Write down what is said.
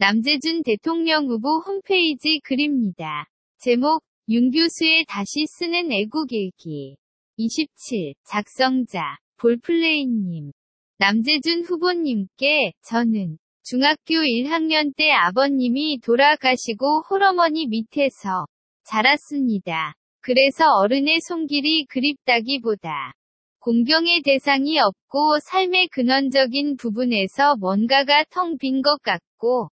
남재준 대통령 후보 홈페이지 글입니다. 제목, 윤 교수의 다시 쓰는 애국일기. 27. 작성자, 볼플레인님. 남재준 후보님께, 저는, 중학교 1학년 때 아버님이 돌아가시고 홀어머니 밑에서 자랐습니다. 그래서 어른의 손길이 그립다기보다 공경의 대상이 없고 삶의 근원적인 부분에서 뭔가가 텅 빈 것 같고